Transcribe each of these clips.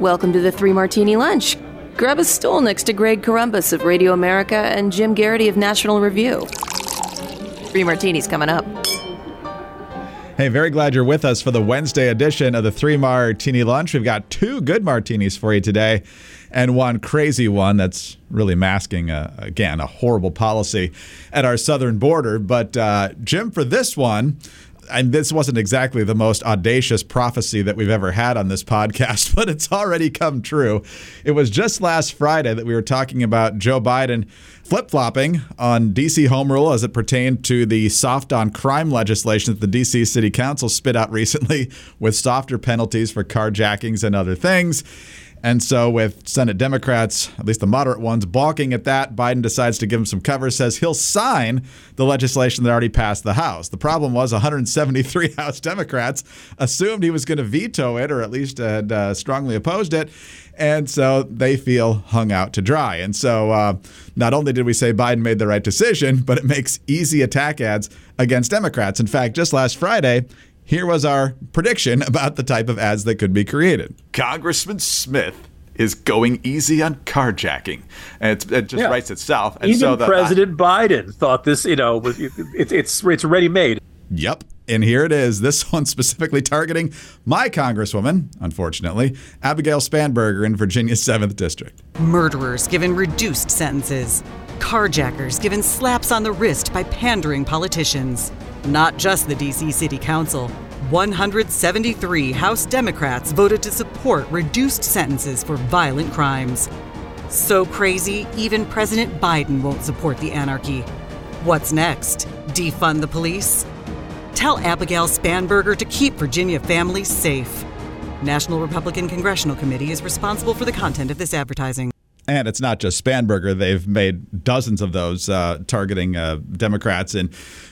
Welcome to the Three Martini Lunch. Grab a stool next to Greg Corombos of Radio America and Jim Geraghty of National Review. Three Martinis coming up. Hey, very glad you're with us for the Wednesday edition of the Three Martini Lunch. We've got two good martinis for you today and one crazy one that's really masking, a, again, a horrible policy at our southern border. But, uh, Jim, for this one, and this wasn't exactly the most audacious prophecy that we've ever had on this podcast, but it's already come true. It was just last Friday that we were talking about Joe Biden flip flopping on DC home rule as it pertained to the soft on crime legislation that the DC City Council spit out recently with softer penalties for carjackings and other things. And so, with Senate Democrats, at least the moderate ones, balking at that, Biden decides to give him some cover, says he'll sign the legislation that already passed the House. The problem was 173 House Democrats assumed he was going to veto it, or at least had uh, strongly opposed it. And so they feel hung out to dry. And so, uh, not only did we say Biden made the right decision, but it makes easy attack ads against Democrats. In fact, just last Friday, here was our prediction about the type of ads that could be created. Congressman Smith is going easy on carjacking, and it just yeah. writes itself. And Even so President I, Biden thought this, you know, was, it, it, it's it's ready made. Yep. And here it is. This one specifically targeting my congresswoman, unfortunately, Abigail Spanberger in Virginia's 7th District. Murderers given reduced sentences. Carjackers given slaps on the wrist by pandering politicians. Not just the D.C. City Council. 173 House Democrats voted to support reduced sentences for violent crimes. So crazy, even President Biden won't support the anarchy. What's next? Defund the police? Tell Abigail Spanberger to keep Virginia families safe. National Republican Congressional Committee is responsible for the content of this advertising. And it's not just Spanberger. They've made dozens of those uh, targeting uh, Democrats in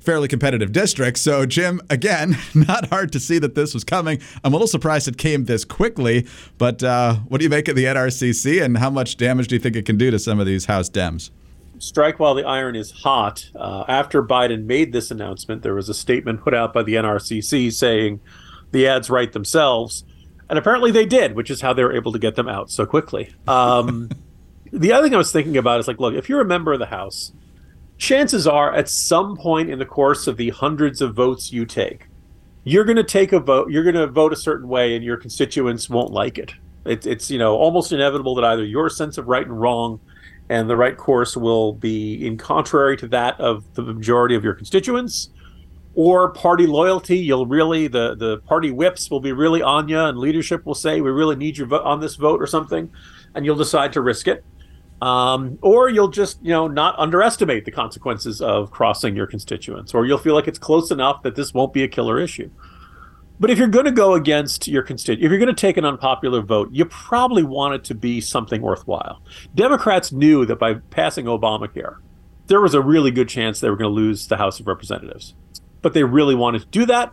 fairly competitive district. So, Jim, again, not hard to see that this was coming. I'm a little surprised it came this quickly, but uh, what do you make of the NRCC and how much damage do you think it can do to some of these House Dems? Strike while the iron is hot. Uh, after Biden made this announcement, there was a statement put out by the NRCC saying the ads write themselves. And apparently they did, which is how they were able to get them out so quickly. Um, the other thing I was thinking about is like, look, if you're a member of the House, chances are at some point in the course of the hundreds of votes you take, you're going to take a vote, you're going to vote a certain way, and your constituents won't like it. it. It's, you know, almost inevitable that either your sense of right and wrong and the right course will be in contrary to that of the majority of your constituents or party loyalty you'll really the the party whips will be really on you and leadership will say we really need your vote on this vote or something and you'll decide to risk it um, or you'll just you know not underestimate the consequences of crossing your constituents or you'll feel like it's close enough that this won't be a killer issue but if you're going to go against your constituent, if you're going to take an unpopular vote, you probably want it to be something worthwhile. Democrats knew that by passing Obamacare, there was a really good chance they were going to lose the House of Representatives. But they really wanted to do that.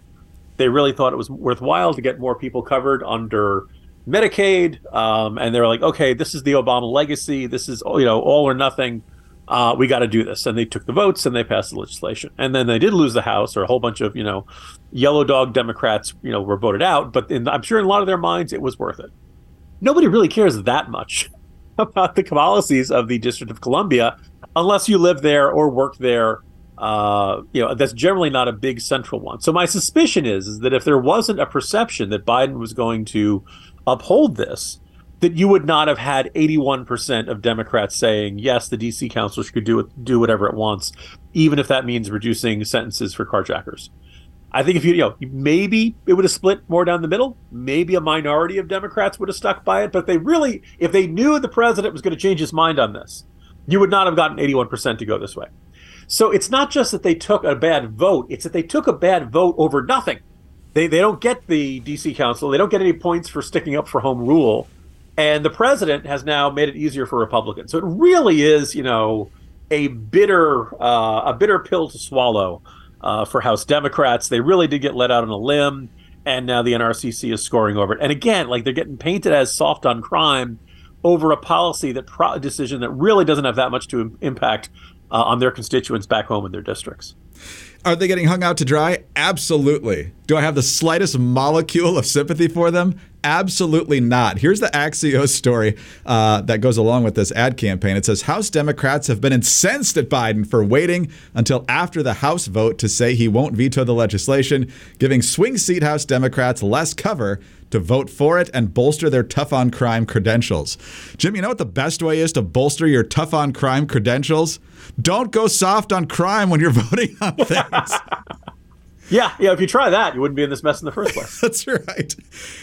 They really thought it was worthwhile to get more people covered under Medicaid. Um, and they're like, okay, this is the Obama legacy. This is, you know, all or nothing uh, we got to do this. And they took the votes and they passed the legislation. And then they did lose the House, or a whole bunch of, you know, yellow dog Democrats, you know, were voted out. But in, I'm sure in a lot of their minds, it was worth it. Nobody really cares that much about the policies of the District of Columbia unless you live there or work there. Uh, you know, that's generally not a big central one. So my suspicion is, is that if there wasn't a perception that Biden was going to uphold this, that you would not have had 81% of Democrats saying yes, the DC council should do it, do whatever it wants, even if that means reducing sentences for carjackers. I think if you, you know, maybe it would have split more down the middle. Maybe a minority of Democrats would have stuck by it. But they really, if they knew the president was going to change his mind on this, you would not have gotten 81% to go this way. So it's not just that they took a bad vote, it's that they took a bad vote over nothing. They, they don't get the DC council, they don't get any points for sticking up for home rule and the president has now made it easier for Republicans. So it really is, you know, a bitter uh, a bitter pill to swallow uh, for House Democrats. They really did get let out on a limb, and now the NRCC is scoring over it. And again, like they're getting painted as soft on crime over a policy that pro- decision that really doesn't have that much to impact uh, on their constituents back home in their districts. Are they getting hung out to dry? Absolutely. Do I have the slightest molecule of sympathy for them? Absolutely not. Here's the Axios story uh, that goes along with this ad campaign. It says House Democrats have been incensed at Biden for waiting until after the House vote to say he won't veto the legislation, giving swing seat House Democrats less cover to vote for it and bolster their tough on crime credentials. Jim, you know what the best way is to bolster your tough on crime credentials? Don't go soft on crime when you're voting on things. Yeah, yeah. If you try that, you wouldn't be in this mess in the first place. That's right.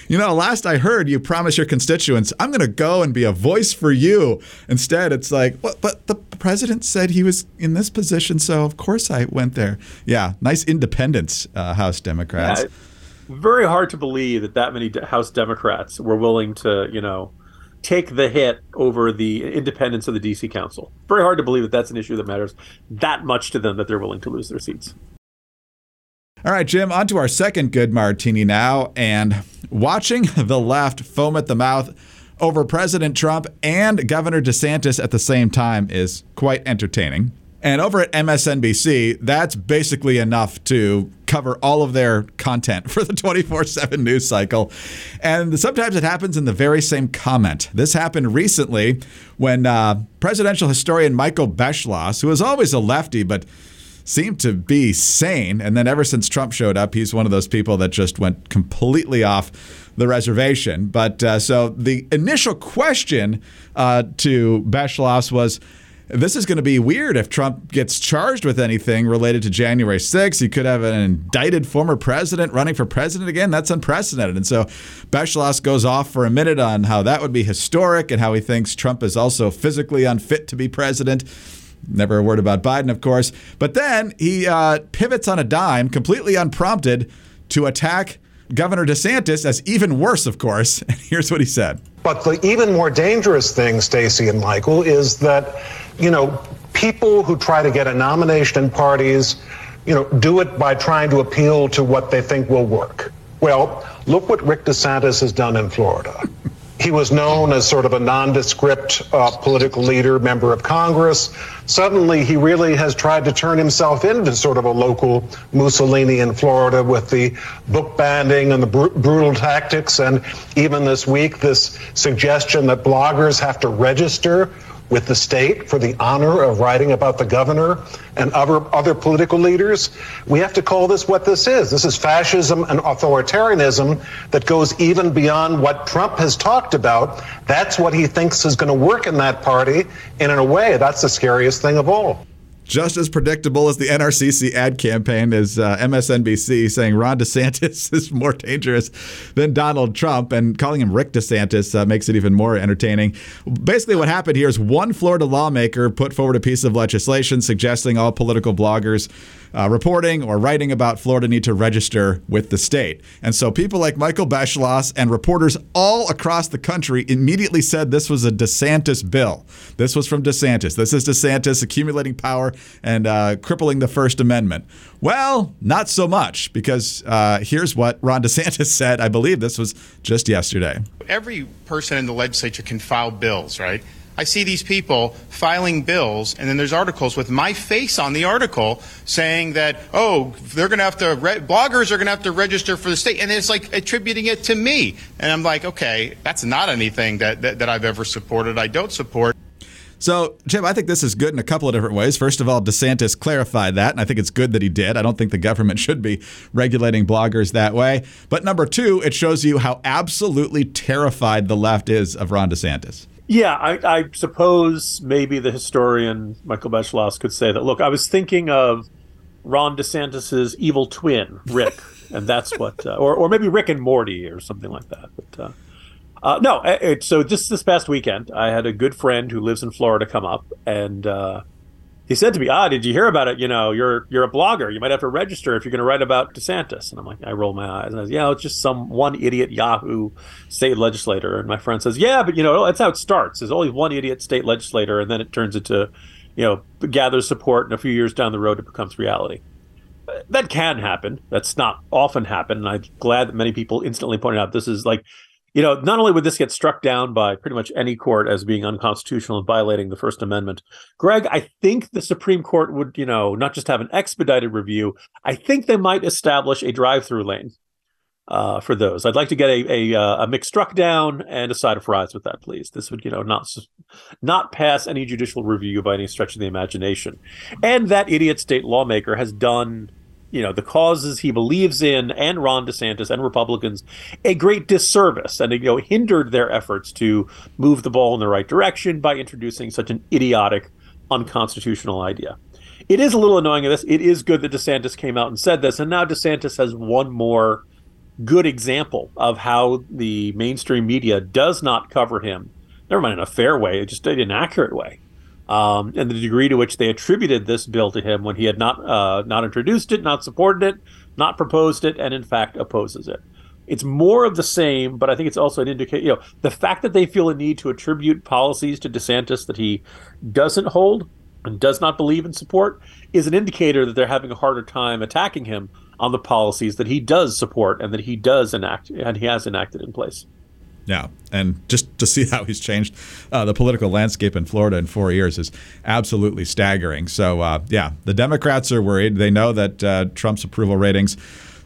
You know, last I heard, you promise your constituents, I'm going to go and be a voice for you. Instead, it's like, what? But the president said he was in this position, so of course I went there. Yeah, nice independence, uh, House Democrats. Yeah, very hard to believe that that many House Democrats were willing to, you know, take the hit over the independence of the DC Council. Very hard to believe that that's an issue that matters that much to them that they're willing to lose their seats. All right, Jim, on to our second good martini now. And watching the left foam at the mouth over President Trump and Governor DeSantis at the same time is quite entertaining. And over at MSNBC, that's basically enough to cover all of their content for the 24 7 news cycle. And sometimes it happens in the very same comment. This happened recently when uh, presidential historian Michael Beschloss, who is always a lefty, but seemed to be sane. And then ever since Trump showed up, he's one of those people that just went completely off the reservation. But uh, so the initial question uh, to Beschloss was. This is going to be weird if Trump gets charged with anything related to January 6th. He could have an indicted former president running for president again. That's unprecedented. And so Beschloss goes off for a minute on how that would be historic and how he thinks Trump is also physically unfit to be president. Never a word about Biden, of course. But then he uh, pivots on a dime, completely unprompted, to attack Governor DeSantis as even worse, of course. And here's what he said. But the even more dangerous thing, Stacey and Michael, is that, you know, people who try to get a nomination in parties, you know, do it by trying to appeal to what they think will work. Well, look what Rick DeSantis has done in Florida. He was known as sort of a nondescript uh, political leader, member of Congress. Suddenly, he really has tried to turn himself into sort of a local Mussolini in Florida with the book banding and the br- brutal tactics. And even this week, this suggestion that bloggers have to register with the state for the honor of writing about the governor and other, other political leaders. We have to call this what this is. This is fascism and authoritarianism that goes even beyond what Trump has talked about. That's what he thinks is going to work in that party. And in a way, that's the scariest thing of all just as predictable as the NRCC ad campaign is uh, MSNBC saying Ron DeSantis is more dangerous than Donald Trump, and calling him Rick DeSantis uh, makes it even more entertaining. Basically, what happened here is one Florida lawmaker put forward a piece of legislation suggesting all political bloggers uh, reporting or writing about Florida need to register with the state. And so people like Michael Beschloss and reporters all across the country immediately said this was a DeSantis bill. This was from DeSantis. This is DeSantis accumulating power and uh, crippling the First Amendment. Well, not so much, because uh, here's what Ron DeSantis said. I believe this was just yesterday. Every person in the legislature can file bills, right? I see these people filing bills, and then there's articles with my face on the article saying that, oh, they're going to have to, re- bloggers are going to have to register for the state, and it's like attributing it to me. And I'm like, okay, that's not anything that, that, that I've ever supported. I don't support. So, Jim, I think this is good in a couple of different ways. First of all, DeSantis clarified that, and I think it's good that he did. I don't think the government should be regulating bloggers that way. But number two, it shows you how absolutely terrified the left is of Ron DeSantis. Yeah, I, I suppose maybe the historian Michael Beschloss could say that. Look, I was thinking of Ron DeSantis's evil twin, Rick, and that's what, uh, or or maybe Rick and Morty or something like that. But uh, uh, no, it, so just this past weekend, I had a good friend who lives in Florida come up, and uh, he said to me, "Ah, did you hear about it? You know, you're you're a blogger. You might have to register if you're going to write about DeSantis." And I'm like, I roll my eyes, and I said, "Yeah, it's just some one idiot Yahoo state legislator." And my friend says, "Yeah, but you know, that's how it starts. There's always one idiot state legislator, and then it turns into, you know, gathers support, and a few years down the road, it becomes reality." That can happen. That's not often happen, and I'm glad that many people instantly pointed out this is like you know, not only would this get struck down by pretty much any court as being unconstitutional and violating the First Amendment, Greg, I think the Supreme Court would, you know, not just have an expedited review, I think they might establish a drive through lane uh, for those. I'd like to get a, a, uh, a mixed struck down and a side of fries with that, please. This would, you know, not not pass any judicial review by any stretch of the imagination. And that idiot state lawmaker has done you know the causes he believes in and Ron DeSantis and Republicans a great disservice and you know hindered their efforts to move the ball in the right direction by introducing such an idiotic unconstitutional idea. It is a little annoying of this. It is good that DeSantis came out and said this and now DeSantis has one more good example of how the mainstream media does not cover him. Never mind in a fair way, it just in an accurate way um, and the degree to which they attributed this bill to him when he had not uh, not introduced it, not supported it, not proposed it, and in fact opposes it. It's more of the same, but I think it's also an indicator. You know, the fact that they feel a need to attribute policies to DeSantis that he doesn't hold and does not believe in support is an indicator that they're having a harder time attacking him on the policies that he does support and that he does enact and he has enacted in place. Yeah, and just to see how he's changed uh, the political landscape in Florida in four years is absolutely staggering. So, uh, yeah, the Democrats are worried. They know that uh, Trump's approval ratings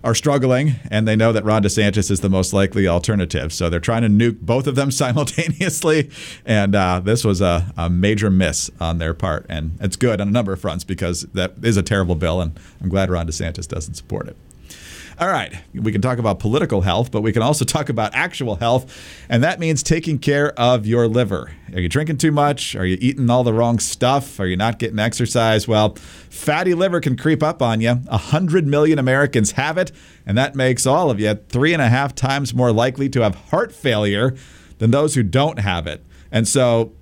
are struggling, and they know that Ron DeSantis is the most likely alternative. So they're trying to nuke both of them simultaneously, and uh, this was a, a, major miss on their part. And it's good on a number of fronts because that is a terrible bill, and I'm glad Ron DeSantis doesn't support it. All right, we can talk about political health, but we can also talk about actual health, and that means taking care of your liver. Are you drinking too much? Are you eating all the wrong stuff? Are you not getting exercise? Well, fatty liver can creep up on you. A hundred million Americans have it, and that makes all of you three and a half times more likely to have heart failure than those who don't have it. And so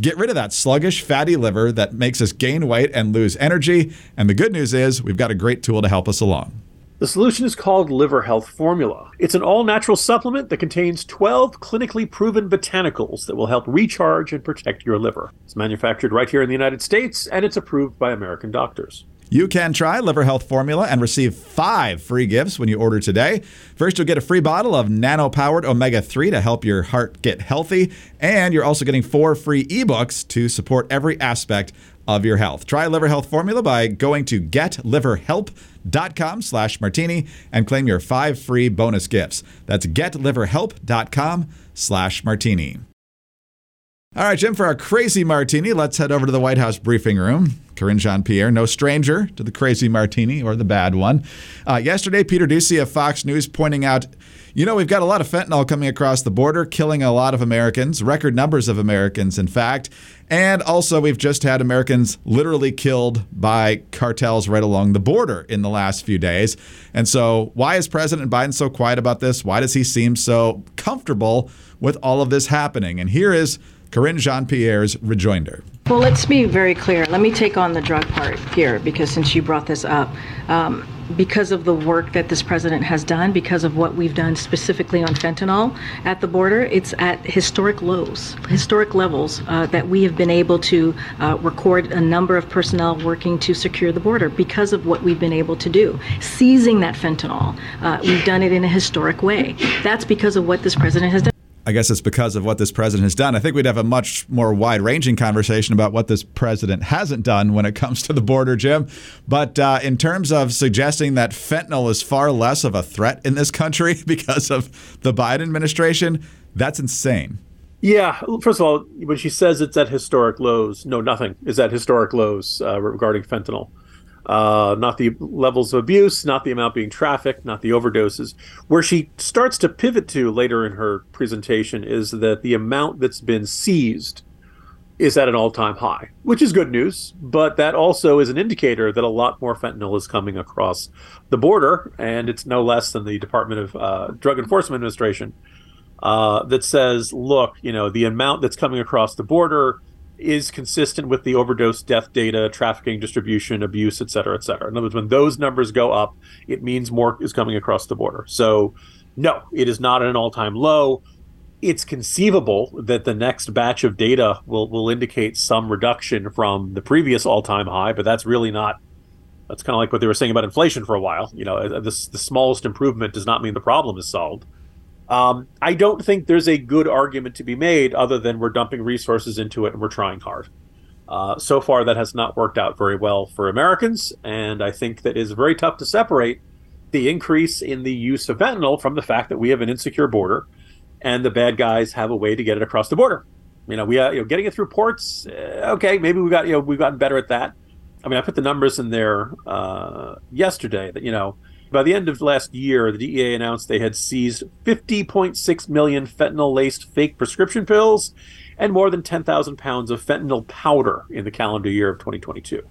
get rid of that sluggish, fatty liver that makes us gain weight and lose energy. And the good news is we've got a great tool to help us along. The solution is called Liver Health Formula. It's an all natural supplement that contains 12 clinically proven botanicals that will help recharge and protect your liver. It's manufactured right here in the United States and it's approved by American doctors. You can try Liver Health Formula and receive five free gifts when you order today. First, you'll get a free bottle of nano powered omega 3 to help your heart get healthy. And you're also getting four free ebooks to support every aspect of your health. Try Liver Health Formula by going to getliverhelp.com slash martini and claim your five free bonus gifts. That's getliverhelp.com slash martini. All right, Jim, for our crazy martini, let's head over to the White House briefing room. Karine Jean Pierre, no stranger to the crazy martini or the bad one. Uh, yesterday, Peter Doocy of Fox News pointing out you know, we've got a lot of fentanyl coming across the border, killing a lot of Americans, record numbers of Americans, in fact. And also, we've just had Americans literally killed by cartels right along the border in the last few days. And so, why is President Biden so quiet about this? Why does he seem so comfortable with all of this happening? And here is Karine Jean Pierre's rejoinder. Well, let's be very clear. Let me take on the drug part here because since you brought this up, um, because of the work that this president has done, because of what we've done specifically on fentanyl at the border, it's at historic lows, historic levels uh, that we have been able to uh, record a number of personnel working to secure the border because of what we've been able to do. Seizing that fentanyl, uh, we've done it in a historic way. That's because of what this president has done. I guess it's because of what this president has done. I think we'd have a much more wide ranging conversation about what this president hasn't done when it comes to the border, Jim. But uh, in terms of suggesting that fentanyl is far less of a threat in this country because of the Biden administration, that's insane. Yeah, first of all, when she says it's at historic lows, no, nothing is at historic lows uh, regarding fentanyl uh, not the levels of abuse, not the amount being trafficked, not the overdoses. Where she starts to pivot to later in her presentation is that the amount that's been seized is at an all time high, which is good news, but that also is an indicator that a lot more fentanyl is coming across the border, and it's no less than the Department of uh, Drug Enforcement Administration uh, that says, look, you know, the amount that's coming across the border is consistent with the overdose death data, trafficking, distribution, abuse, et cetera, et cetera. In other words, when those numbers go up, it means more is coming across the border. So, no, it is not at an all time low. It's conceivable that the next batch of data will, will indicate some reduction from the previous all time high, but that's really not. That's kind of like what they were saying about inflation for a while. You know, uh, this, the smallest improvement does not mean the problem is solved. Um, I don't think there's a good argument to be made other than we're dumping resources into it and we're trying hard. Uh, so far, that has not worked out very well for Americans, and I think that is very tough to separate the increase in the use of fentanyl from the fact that we have an insecure border, and the bad guys have a way to get it across the border. You know, we are you know, getting it through ports. Uh, okay, maybe we got you know we've gotten better at that. I mean, I put the numbers in there uh, yesterday that you know by the end of last year, the DEA announced they had seized 50.6 million fentanyl laced fake prescription pills and more than 10,000 pounds of fentanyl powder in the calendar year of 2022.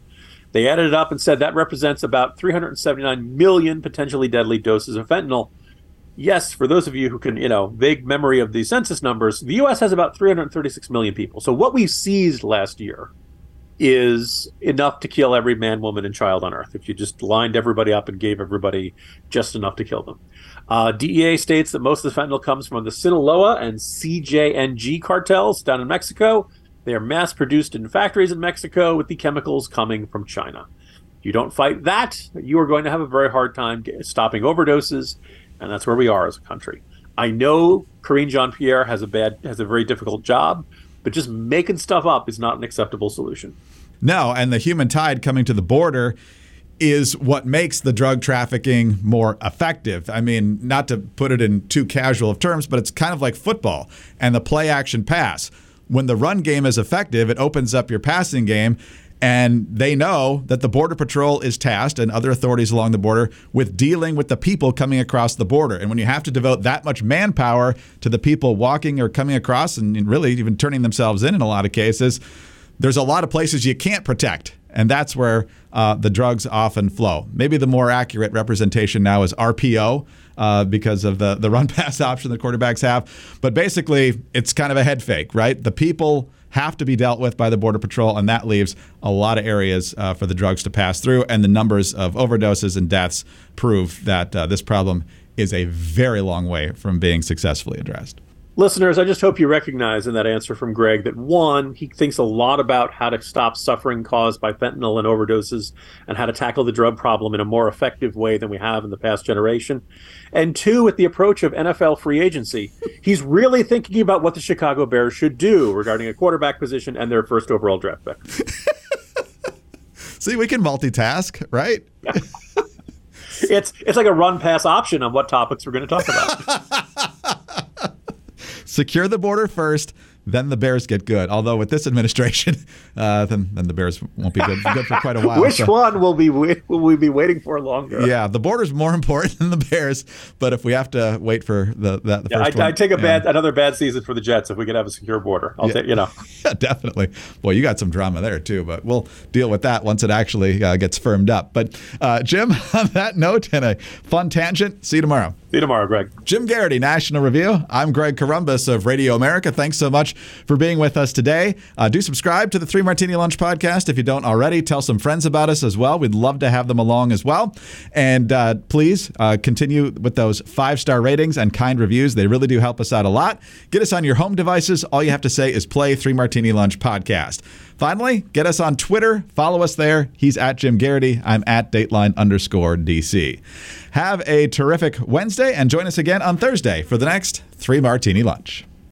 They added it up and said that represents about 379 million potentially deadly doses of fentanyl. Yes, for those of you who can, you know, vague memory of the census numbers, the U.S. has about 336 million people. So what we seized last year is enough to kill every man, woman, and child on Earth if you just lined everybody up and gave everybody just enough to kill them. Uh, DEA states that most of the fentanyl comes from the Sinaloa and CJNG cartels down in Mexico. They are mass produced in factories in Mexico with the chemicals coming from China. If you don't fight that, you are going to have a very hard time stopping overdoses, and that's where we are as a country. I know Karine Jean Pierre has a bad has a very difficult job, but just making stuff up is not an acceptable solution. No, and the human tide coming to the border is what makes the drug trafficking more effective. I mean, not to put it in too casual of terms, but it's kind of like football and the play action pass. When the run game is effective, it opens up your passing game. And they know that the Border Patrol is tasked and other authorities along the border with dealing with the people coming across the border. And when you have to devote that much manpower to the people walking or coming across and really even turning themselves in in a lot of cases, there's a lot of places you can't protect and that's where uh, the drugs often flow. Maybe the more accurate representation now is RPO uh, because of the, the run pass option the quarterbacks have. But basically, it's kind of a head fake, right? The people have to be dealt with by the Border Patrol, and that leaves a lot of areas uh, for the drugs to pass through. And the numbers of overdoses and deaths prove that uh, this problem is a very long way from being successfully addressed. Listeners, I just hope you recognize in that answer from Greg that one, he thinks a lot about how to stop suffering caused by fentanyl and overdoses and how to tackle the drug problem in a more effective way than we have in the past generation. And two, with the approach of NFL free agency, he's really thinking about what the Chicago Bears should do regarding a quarterback position and their first overall draft pick. See, we can multitask, right? it's it's like a run pass option on what topics we're going to talk about secure the border first, then the Bears get good. Although with this administration, uh, then then the Bears won't be good, good for quite a while. Which so. one will be will we be waiting for longer? Yeah, the border's more important than the Bears. But if we have to wait for the that the yeah, first I, one, I take a bad another bad season for the Jets if we could have a secure border. I'll yeah. take you know. yeah, definitely. Boy, you got some drama there too, but we'll deal with that once it actually uh, gets firmed up. But uh, Jim, on that note, and a fun tangent. See you tomorrow. See you tomorrow, Greg. Jim Geraghty, National Review. I'm Greg Corombos of Radio America. Thanks so much for being with us today. Uh, do subscribe to the Three Martini Lunch podcast if you don't already. Tell some friends about us as well. We'd love to have them along as well. And uh, please uh, continue with those five star ratings and kind reviews. They really do help us out a lot. Get us on your home devices. All you have to say is play Three Martini Lunch podcast. Finally, get us on Twitter. Follow us there. He's at Jim Geraghty. I'm at Dateline underscore DC. Have a terrific Wednesday and join us again on Thursday for the next Three Martini Lunch.